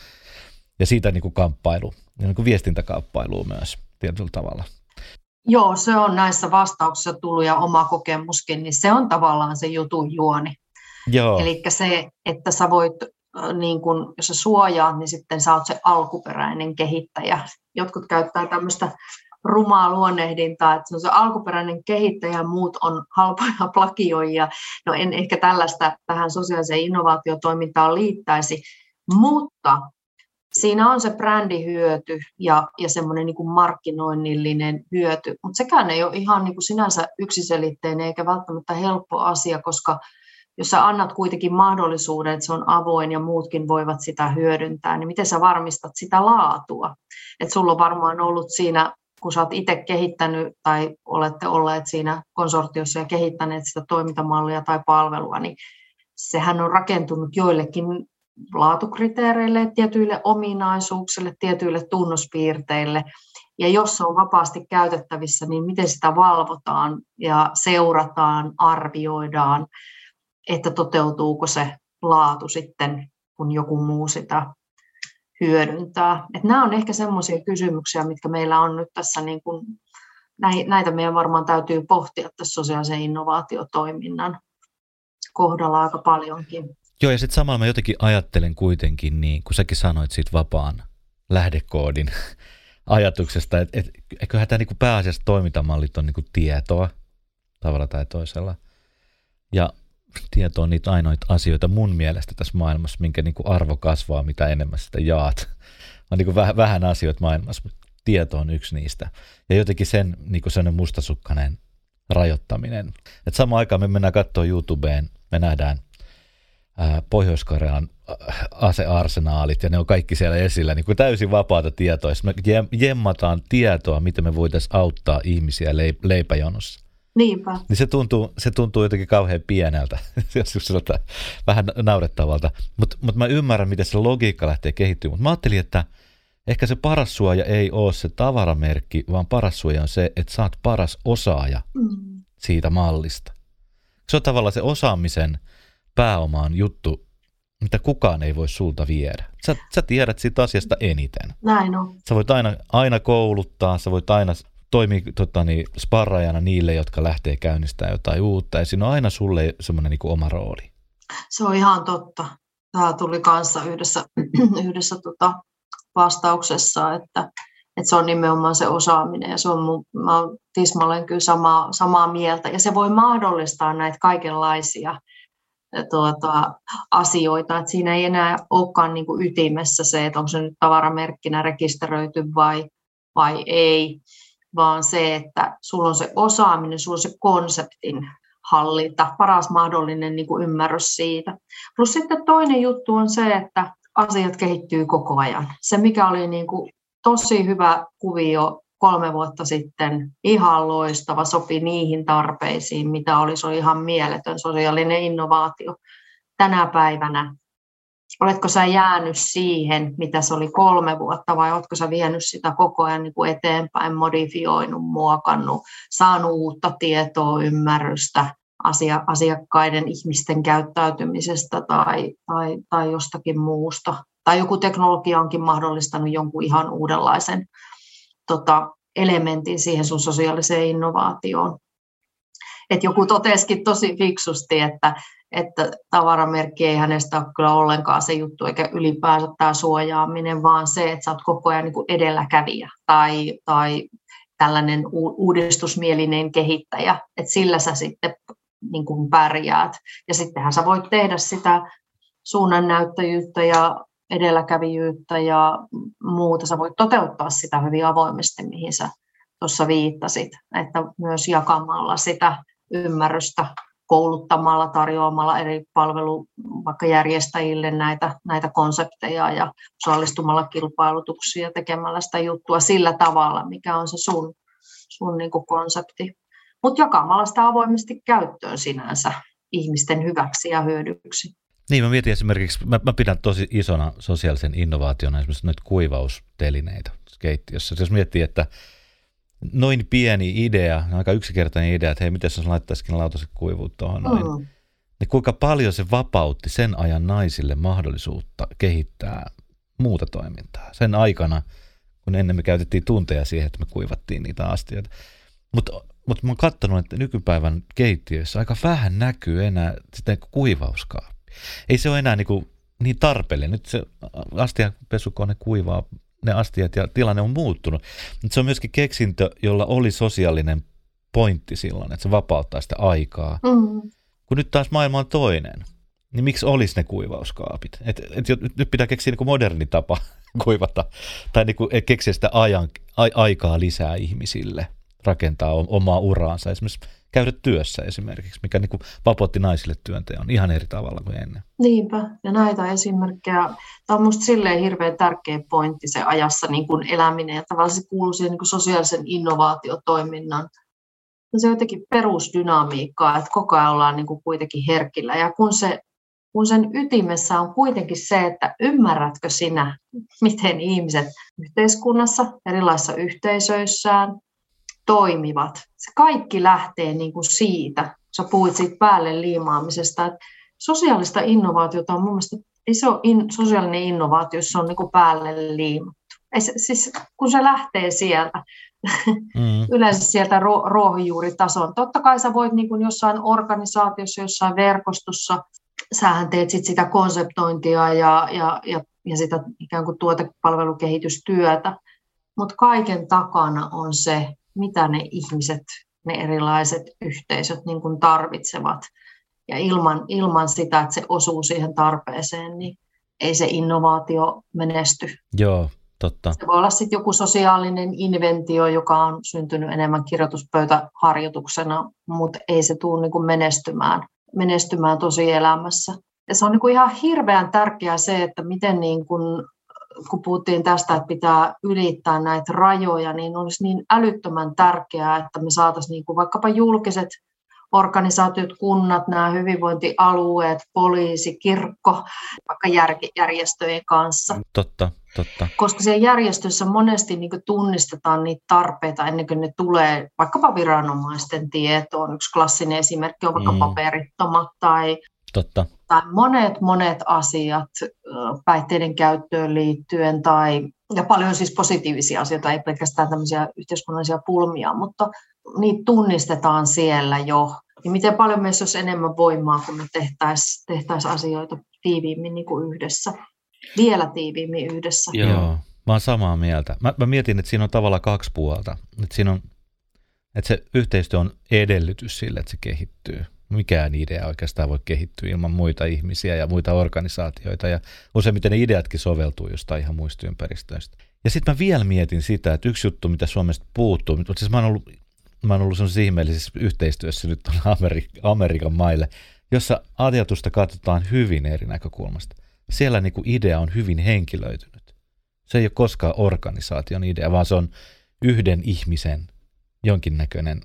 ja siitä niin kuin kamppailu, niin kuin viestintäkamppailu myös tietyllä tavalla. Joo, se on näissä vastauksissa tullut ja oma kokemuskin, niin se on tavallaan se jutun juoni. Eli se, että sä voit niin kun, jos sä suojaat, niin sitten sä oot se alkuperäinen kehittäjä. Jotkut käyttää tämmöistä rumaa luonnehdintaa, että se on se alkuperäinen kehittäjä ja muut on halpoja plagioijia. No en ehkä tällaista tähän sosiaaliseen innovaatiotoimintaan liittäisi, mutta siinä on se brändihyöty ja, ja semmoinen niin kuin markkinoinnillinen hyöty, mutta sekään ei ole ihan niin kuin sinänsä yksiselitteinen eikä välttämättä helppo asia, koska jos sä annat kuitenkin mahdollisuuden, että se on avoin ja muutkin voivat sitä hyödyntää, niin miten sä varmistat sitä laatua? Että sulla on varmaan ollut siinä, kun sä oot itse kehittänyt tai olette olleet siinä konsortiossa ja kehittäneet sitä toimintamallia tai palvelua, niin sehän on rakentunut joillekin laatukriteereille, tietyille ominaisuuksille, tietyille tunnuspiirteille. Ja jos se on vapaasti käytettävissä, niin miten sitä valvotaan ja seurataan, arvioidaan, että toteutuuko se laatu sitten, kun joku muu sitä hyödyntää. Et nämä on ehkä sellaisia kysymyksiä, mitkä meillä on nyt tässä, niin kuin, näitä meidän varmaan täytyy pohtia tässä sosiaalisen innovaatiotoiminnan kohdalla aika paljonkin. Joo, ja sitten samalla mä jotenkin ajattelen kuitenkin, niin kun säkin sanoit siitä vapaan lähdekoodin ajatuksesta, että et, eiköhän tämä niinku pääasiassa toimintamallit on niinku tietoa tavalla tai toisella. Ja tieto on niitä ainoita asioita mun mielestä tässä maailmassa, minkä niinku arvo kasvaa, mitä enemmän sitä jaat. On niinku vähän, vähän asioita maailmassa, mutta tieto on yksi niistä. Ja jotenkin sen niinku mustasukkainen rajoittaminen. Et samaan aikaan me mennään katsoa YouTubeen, me nähdään Pohjois-Korean asearsenaalit ja ne on kaikki siellä esillä, niin kuin täysin vapaata tietoa. Me jemmataan tietoa, miten me voitaisiin auttaa ihmisiä leipäjonossa. Niinpä. Niin se tuntuu, se tuntuu jotenkin kauhean pieneltä, jos vähän naurettavalta. Mutta mut mä ymmärrän, miten se logiikka lähtee kehittymään. Mutta mä ajattelin, että ehkä se paras suoja ei ole se tavaramerkki, vaan paras suoja on se, että sä oot paras osaaja mm. siitä mallista. Se on tavallaan se osaamisen – pääoma on juttu, mitä kukaan ei voi sulta viedä. Sä, sä tiedät siitä asiasta eniten. Näin on. Sä voit aina, aina kouluttaa, sä voit aina toimia tota, niin, sparrajana niille, jotka lähtee käynnistämään jotain uutta, ja siinä on aina sulle semmoinen niin oma rooli. Se on ihan totta. Tämä tuli kanssa yhdessä, yhdessä tota vastauksessa, että, että se on nimenomaan se osaaminen, ja se on mun, mä olen tismalleen kyllä samaa, samaa mieltä, ja se voi mahdollistaa näitä kaikenlaisia tuota, asioita, että siinä ei enää olekaan niin kuin ytimessä se, että onko se nyt tavaramerkkinä rekisteröity vai, vai ei, vaan se, että sulla on se osaaminen, sulla on se konseptin hallinta, paras mahdollinen niin kuin ymmärrys siitä. Plus sitten toinen juttu on se, että asiat kehittyy koko ajan. Se, mikä oli niin kuin tosi hyvä kuvio kolme vuotta sitten ihan loistava, sopi niihin tarpeisiin, mitä oli, se oli ihan mieletön sosiaalinen innovaatio. Tänä päivänä, oletko sä jäänyt siihen, mitä se oli kolme vuotta, vai oletko sä vienyt sitä koko ajan niin kuin eteenpäin, modifioinut, muokannut, saanut uutta tietoa, ymmärrystä asia, asiakkaiden ihmisten käyttäytymisestä tai, tai, tai jostakin muusta. Tai joku teknologia onkin mahdollistanut jonkun ihan uudenlaisen tota, elementin siihen sun sosiaaliseen innovaatioon. Et joku totesikin tosi fiksusti, että, että tavaramerkki ei hänestä ole kyllä ollenkaan se juttu, eikä ylipäänsä tämä suojaaminen, vaan se, että sä oot koko ajan niin edelläkävijä tai, tai tällainen uudistusmielinen kehittäjä, että sillä sä sitten niin kuin pärjäät. Ja sittenhän sä voit tehdä sitä suunnannäyttäjyyttä ja edelläkävijyyttä ja muuta. Sä voit toteuttaa sitä hyvin avoimesti, mihin sä tuossa viittasit, että myös jakamalla sitä ymmärrystä kouluttamalla, tarjoamalla eri palvelu vaikka järjestäjille näitä, näitä konsepteja ja osallistumalla kilpailutuksiin ja tekemällä sitä juttua sillä tavalla, mikä on se sun, sun niin konsepti. Mutta jakamalla sitä avoimesti käyttöön sinänsä ihmisten hyväksi ja hyödyksi. Niin, mä mietin esimerkiksi, mä, mä pidän tosi isona sosiaalisen innovaationa esimerkiksi noita kuivaustelineitä keittiössä. Jos miettii, että noin pieni idea, aika yksinkertainen idea, että hei, miten jos laittaisikin lautaset kuivuut tuohon noin, mm. niin kuinka paljon se vapautti sen ajan naisille mahdollisuutta kehittää muuta toimintaa. Sen aikana, kun ennen me käytettiin tunteja siihen, että me kuivattiin niitä astioita. Mutta mut mä oon katsonut, että nykypäivän keittiöissä aika vähän näkyy enää sitä kuivauskaa ei se ole enää niin kuin niin tarpeellinen. Nyt se astianpesukone kuivaa ne astiat ja tilanne on muuttunut. Mutta se on myöskin keksintö, jolla oli sosiaalinen pointti silloin, että se vapauttaa sitä aikaa. Mm. Kun nyt taas maailma on toinen, niin miksi olisi ne kuivauskaapit? Et, et, nyt pitää keksiä niin moderni tapa kuivata tai niin kuin keksiä sitä ajan, a, aikaa lisää ihmisille, rakentaa omaa uraansa. Esimerkiksi käydä työssä esimerkiksi, mikä niin kuin vapautti naisille työnteon ihan eri tavalla kuin ennen. Niinpä, ja näitä esimerkkejä. Tämä on minusta silleen hirveän tärkeä pointti se ajassa niin kuin eläminen, ja tavallaan se kuuluu siihen niin kuin sosiaalisen innovaatiotoiminnan se on jotenkin perusdynamiikkaa, että koko ajan ollaan niin kuin kuitenkin herkillä. Ja kun, se, kun sen ytimessä on kuitenkin se, että ymmärrätkö sinä, miten ihmiset yhteiskunnassa, erilaisissa yhteisöissään toimivat. Se kaikki lähtee niin kuin siitä, sä puhuit siitä päälle liimaamisesta, että sosiaalista innovaatiota on mun mielestä, ei se ole in, sosiaalinen innovaatio, se on niin kuin päälle liimattu. Ei se, siis, kun se lähtee sieltä, mm. yleensä sieltä ruohonjuuritason. Totta kai sä voit niin kuin jossain organisaatiossa, jossain verkostossa, sähän teet sit sitä konseptointia ja, ja, ja, ja sitä ikään kuin tuotepalvelukehitystyötä, mutta kaiken takana on se, mitä ne ihmiset, ne erilaiset yhteisöt niin kuin tarvitsevat. Ja ilman, ilman sitä, että se osuu siihen tarpeeseen, niin ei se innovaatio menesty. Joo, Totta. Se voi olla sitten joku sosiaalinen inventio, joka on syntynyt enemmän kirjoituspöytäharjoituksena, mutta ei se tule niinku menestymään, menestymään tosi elämässä. Ja se on niinku ihan hirveän tärkeää se, että miten niin kun, kun puhuttiin tästä, että pitää ylittää näitä rajoja, niin olisi niin älyttömän tärkeää, että me saataisiin niin vaikkapa julkiset organisaatiot, kunnat, nämä hyvinvointialueet, poliisi, kirkko, vaikka järjestöjen kanssa. Totta, totta. Koska siellä järjestössä monesti niin tunnistetaan niitä tarpeita ennen kuin ne tulee vaikkapa viranomaisten tietoon. Yksi klassinen esimerkki on vaikka mm. paperittomat tai Totta. Tai monet, monet asiat päihteiden käyttöön liittyen tai, ja paljon siis positiivisia asioita, ei pelkästään tämmöisiä yhteiskunnallisia pulmia, mutta niitä tunnistetaan siellä jo. Ja miten paljon meissä olisi enemmän voimaa, kun me tehtäisiin tehtäis asioita tiiviimmin niin kuin yhdessä, vielä tiiviimmin yhdessä. Joo, mä oon samaa mieltä. Mä, mä mietin, että siinä on tavallaan kaksi puolta. Että siinä on, että se yhteistyö on edellytys sille, että se kehittyy. Mikään idea oikeastaan voi kehittyä ilman muita ihmisiä ja muita organisaatioita. Ja useimmiten ne ideatkin soveltuu jostain ihan muista ympäristöistä. Ja sitten mä vielä mietin sitä, että yksi juttu, mitä Suomesta puuttuu, mutta siis mä oon ollut mä oon ollut sellaisessa ihmeellisessä yhteistyössä nyt tuonne Amerik- Amerikan maille, jossa ajatusta katsotaan hyvin eri näkökulmasta. Siellä niin kuin idea on hyvin henkilöitynyt. Se ei ole koskaan organisaation idea, vaan se on yhden ihmisen jonkinnäköinen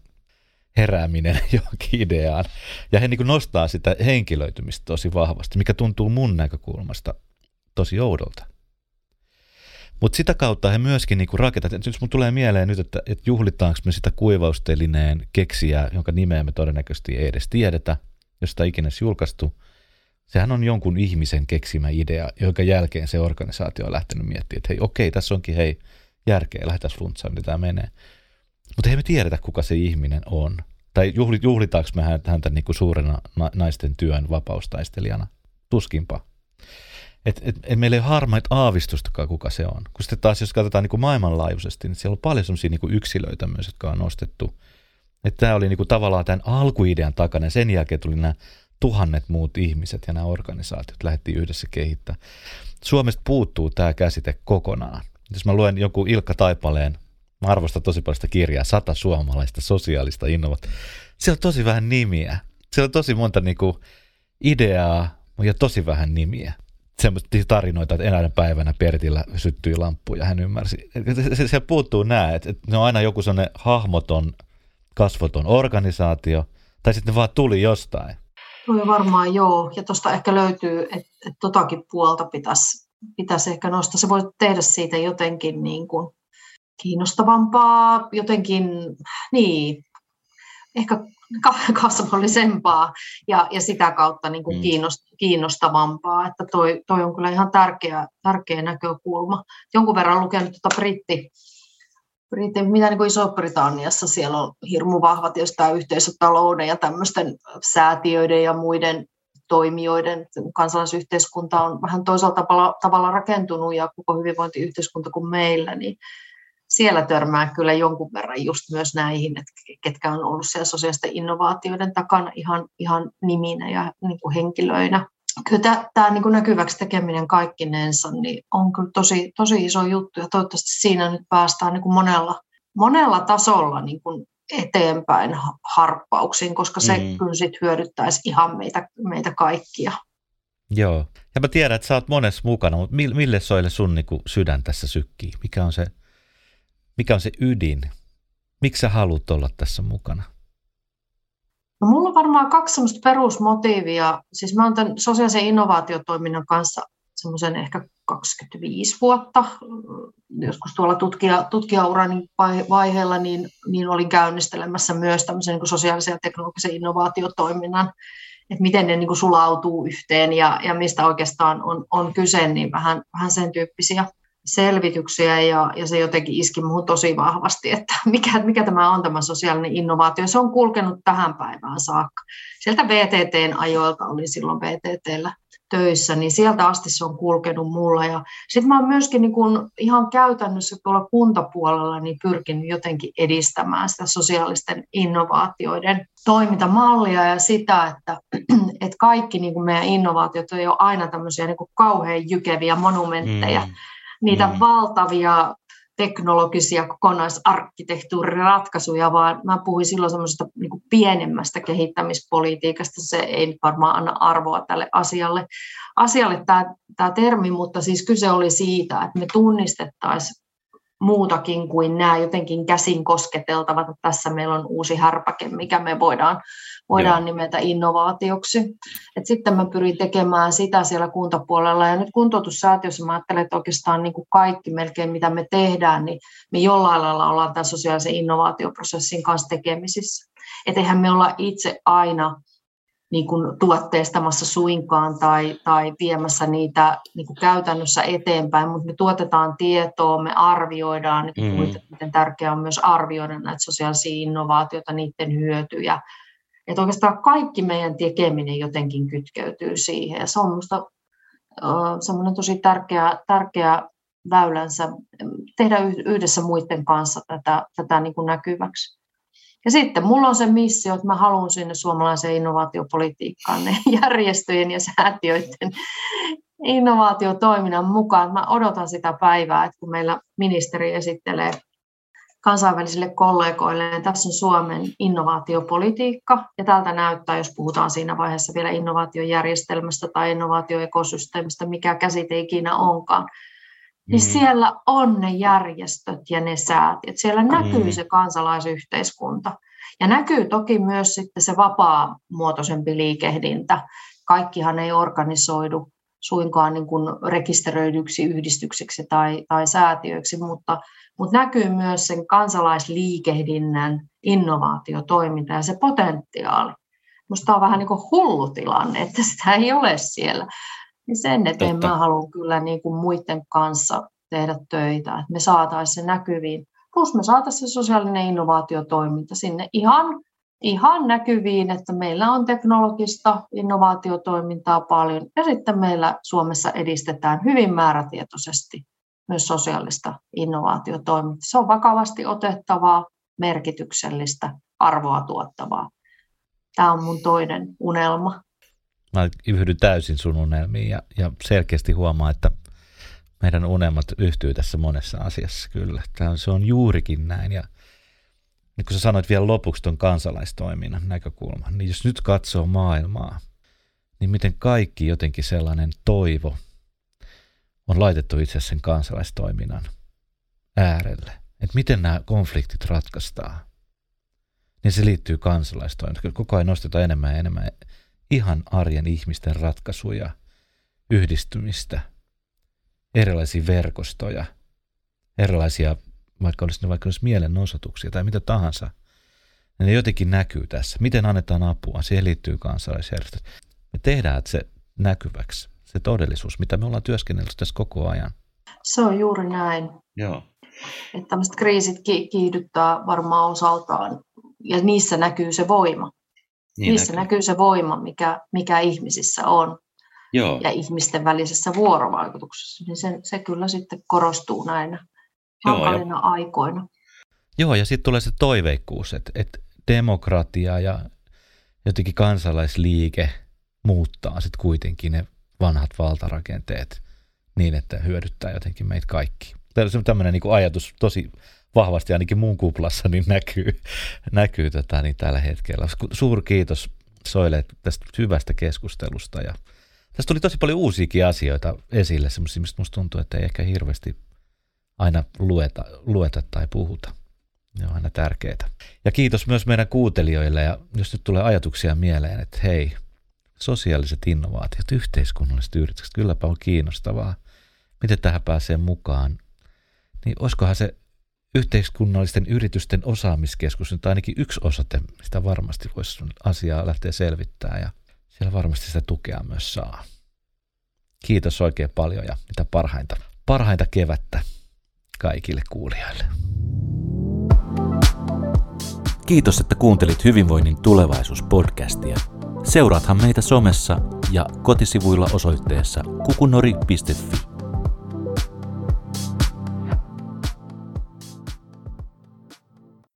herääminen johonkin ideaan. Ja he niin nostaa sitä henkilöitymistä tosi vahvasti, mikä tuntuu mun näkökulmasta tosi oudolta. Mutta sitä kautta he myöskin niinku rakentavat. Jos mun tulee mieleen nyt, että, että juhlitaanko me sitä kuivaustelineen keksiä, jonka nimeä me todennäköisesti ei edes tiedetä, josta ikinä julkaistu. Sehän on jonkun ihmisen keksimä idea, jonka jälkeen se organisaatio on lähtenyt miettimään, että hei okei, tässä onkin hei järkeä, lähdetään fluntsaan, niin tämä menee. Mutta ei me tiedetä, kuka se ihminen on. Tai juhlitaanko me häntä, niin kuin suurena naisten työn vapaustaistelijana? Tuskinpa. Et, et, et meillä ei ole harmaita aavistustakaan, kuka se on. Kun sitten taas, jos katsotaan niin kuin maailmanlaajuisesti, niin siellä on paljon sellaisia niin yksilöitä myös, jotka on nostettu. Että tämä oli niin kuin tavallaan tämän alkuidean takana, sen jälkeen tuli nämä tuhannet muut ihmiset ja nämä organisaatiot lähdettiin yhdessä kehittää. Suomesta puuttuu tämä käsite kokonaan. Jos mä luen joku Ilkka Taipaleen, mä arvostan tosi paljon sitä kirjaa, sata suomalaista sosiaalista innovat. Siellä on tosi vähän nimiä. Siellä on tosi monta niin kuin ideaa ja tosi vähän nimiä semmoisia tarinoita, että enää päivänä Pertillä syttyi lamppu ja hän ymmärsi. Se, puuttuu näin, että, että ne on aina joku sellainen hahmoton, kasvoton organisaatio, tai sitten ne vaan tuli jostain. No varmaan joo, ja tuosta ehkä löytyy, että, että totakin puolta pitäisi, pitäisi ehkä nostaa. Se voi tehdä siitä jotenkin niin kuin kiinnostavampaa, jotenkin, niin, ehkä kasvollisempaa ja, ja sitä kautta niin kuin mm. kiinnostavampaa. Että toi, toi on kyllä ihan tärkeä, tärkeä näkökulma. Jonkun verran lukenut tuota britti, britti mitä niin kuin Iso-Britanniassa siellä on hirmu vahva tietysti tämä yhteisötalouden ja tämmöisten säätiöiden ja muiden toimijoiden. Kansalaisyhteiskunta on vähän toisella tavalla, tavalla rakentunut ja koko hyvinvointiyhteiskunta kuin meillä, niin siellä törmää kyllä jonkun verran just myös näihin, että ketkä on ollut siellä sosiaalisten innovaatioiden takana ihan, ihan niminä ja niin kuin henkilöinä. Kyllä tämä, niin kuin näkyväksi tekeminen kaikkinensa niin on kyllä tosi, tosi iso juttu ja toivottavasti siinä nyt päästään niin kuin monella, monella tasolla niin kuin eteenpäin harppauksiin, koska se mm. kyllä sit hyödyttäisi ihan meitä, meitä kaikkia. Joo, ja mä tiedän, että sä oot monessa mukana, mutta mille soille sun niin kuin sydän tässä sykkii? Mikä on se mikä on se ydin? Miksi sä haluat olla tässä mukana? No, mulla on varmaan kaksi semmoista perusmotiivia. Siis mä oon tämän sosiaalisen innovaatiotoiminnan kanssa semmoisen ehkä 25 vuotta. Joskus tuolla tutkija, tutkijaurani vaiheella niin, niin olin käynnistelemässä myös tämmöisen niin sosiaalisen ja teknologisen innovaatiotoiminnan, että miten ne niin kuin sulautuu yhteen ja, ja mistä oikeastaan on, on kyse, niin vähän, vähän sen tyyppisiä selvityksiä ja, ja se jotenkin iski minuun tosi vahvasti, että mikä, mikä tämä on tämä sosiaalinen innovaatio. Se on kulkenut tähän päivään saakka. Sieltä VTTn ajoilta oli silloin VTTllä töissä, niin sieltä asti se on kulkenut mulla. Ja sitten mä oon myöskin niin kun ihan käytännössä tuolla kuntapuolella niin pyrkinyt jotenkin edistämään sitä sosiaalisten innovaatioiden toimintamallia ja sitä, että, että kaikki niin kuin meidän innovaatiot ei ole aina tämmöisiä niin kauhean jykeviä monumentteja, mm niitä mm. valtavia teknologisia kokonaisarkkitehtuuriratkaisuja, vaan mä puhuin silloin semmoisesta niin pienemmästä kehittämispolitiikasta. Se ei varmaan anna arvoa tälle asialle, asialle tämä, tämä termi, mutta siis kyse oli siitä, että me tunnistettaisiin muutakin kuin nämä jotenkin käsin kosketeltavat, että tässä meillä on uusi härpäke, mikä me voidaan, voidaan nimetä innovaatioksi. Et sitten mä pyrin tekemään sitä siellä kuntapuolella ja nyt kuntoutussäätiössä mä ajattelen, että oikeastaan niin kuin kaikki melkein mitä me tehdään, niin me jollain lailla ollaan tämän sosiaalisen innovaatioprosessin kanssa tekemisissä. Et eihän me olla itse aina niin kuin tuotteistamassa suinkaan tai, tai viemässä niitä niin kuin käytännössä eteenpäin, mutta me tuotetaan tietoa, me arvioidaan, mm. miten tärkeää on myös arvioida näitä sosiaalisia innovaatioita, niiden hyötyjä. Että oikeastaan kaikki meidän tekeminen jotenkin kytkeytyy siihen ja se on minusta semmoinen tosi tärkeä, tärkeä väylänsä tehdä yhdessä muiden kanssa tätä, tätä niin kuin näkyväksi. Ja sitten mulla on se missio, että mä haluan sinne suomalaiseen innovaatiopolitiikkaan ne järjestöjen ja säätiöiden innovaatiotoiminnan mukaan. Mä odotan sitä päivää, että kun meillä ministeri esittelee kansainvälisille kollegoille, että tässä on Suomen innovaatiopolitiikka, ja tältä näyttää, jos puhutaan siinä vaiheessa vielä innovaatiojärjestelmästä tai innovaatioekosysteemistä, mikä käsite ikinä onkaan, niin mm. siellä on ne järjestöt ja ne säätiöt. Siellä näkyy mm. se kansalaisyhteiskunta. Ja näkyy toki myös sitten se vapaa-muotoisempi liikehdintä. Kaikkihan ei organisoidu suinkaan niin kuin rekisteröidyksi yhdistykseksi tai, tai säätiöiksi, mutta, mutta näkyy myös sen kansalaisliikehdinnän innovaatiotoiminta ja se potentiaali. Minusta on vähän niin kuin hullu tilanne, että sitä ei ole siellä. Niin sen eteen Totta. mä haluan kyllä niin kuin muiden kanssa tehdä töitä, että me saataisiin se näkyviin. Plus me saataisiin se sosiaalinen innovaatiotoiminta sinne ihan, ihan näkyviin, että meillä on teknologista innovaatiotoimintaa paljon. Ja sitten meillä Suomessa edistetään hyvin määrätietoisesti myös sosiaalista innovaatiotoimintaa. Se on vakavasti otettavaa, merkityksellistä, arvoa tuottavaa. Tämä on mun toinen unelma mä yhdyn täysin sun unelmiin ja, ja selkeästi huomaa, että meidän unelmat yhtyy tässä monessa asiassa kyllä. Tämä, se on juurikin näin ja niin kun sä sanoit vielä lopuksi tuon kansalaistoiminnan näkökulman, niin jos nyt katsoo maailmaa, niin miten kaikki jotenkin sellainen toivo on laitettu itse sen kansalaistoiminnan äärelle. Että miten nämä konfliktit ratkaistaan. Niin se liittyy kansalaistoimintaan. Koko ajan nostetaan enemmän ja enemmän ihan arjen ihmisten ratkaisuja, yhdistymistä, erilaisia verkostoja, erilaisia, vaikka olisi, vaikka olisi mielenosoituksia tai mitä tahansa. Ja ne jotenkin näkyy tässä. Miten annetaan apua? Siihen liittyy kansalaisjärjestöt. Me tehdään se näkyväksi, se todellisuus, mitä me ollaan työskennellyt tässä koko ajan. Se on juuri näin. Joo. Että tämmöiset kriisit kiihdyttää varmaan osaltaan ja niissä näkyy se voima Niin Niissä näkyy. näkyy se voima, mikä, mikä ihmisissä on. Joo. ja ihmisten välisessä vuorovaikutuksessa, niin se, se kyllä sitten korostuu näinä hankalina Joo, ja... aikoina. Joo, ja sitten tulee se toiveikkuus, että, että demokratia ja jotenkin kansalaisliike muuttaa sitten kuitenkin ne vanhat valtarakenteet niin, että hyödyttää jotenkin meitä kaikki. Tämmöinen niin ajatus tosi vahvasti ainakin mun kuplassa niin näkyy, näkyy tätä niin tällä hetkellä. Suur kiitos Soille tästä hyvästä keskustelusta ja Tästä tuli tosi paljon uusiakin asioita esille, semmoisia, mistä musta tuntuu, että ei ehkä hirveästi aina lueta, lueta tai puhuta. Ne on aina tärkeää. Ja kiitos myös meidän kuuntelijoille, ja jos nyt tulee ajatuksia mieleen, että hei, sosiaaliset innovaatiot, yhteiskunnalliset yritykset, kylläpä on kiinnostavaa. Miten tähän pääsee mukaan? Niin olisikohan se yhteiskunnallisten yritysten osaamiskeskus nyt ainakin yksi osate, mistä varmasti voisi asiaa lähteä selvittämään. Ja siellä varmasti sitä tukea myös saa. Kiitos oikein paljon ja mitä parhainta, parhainta kevättä kaikille kuulijoille. Kiitos, että kuuntelit Hyvinvoinnin tulevaisuus-podcastia. Seuraathan meitä somessa ja kotisivuilla osoitteessa kukunori.fi.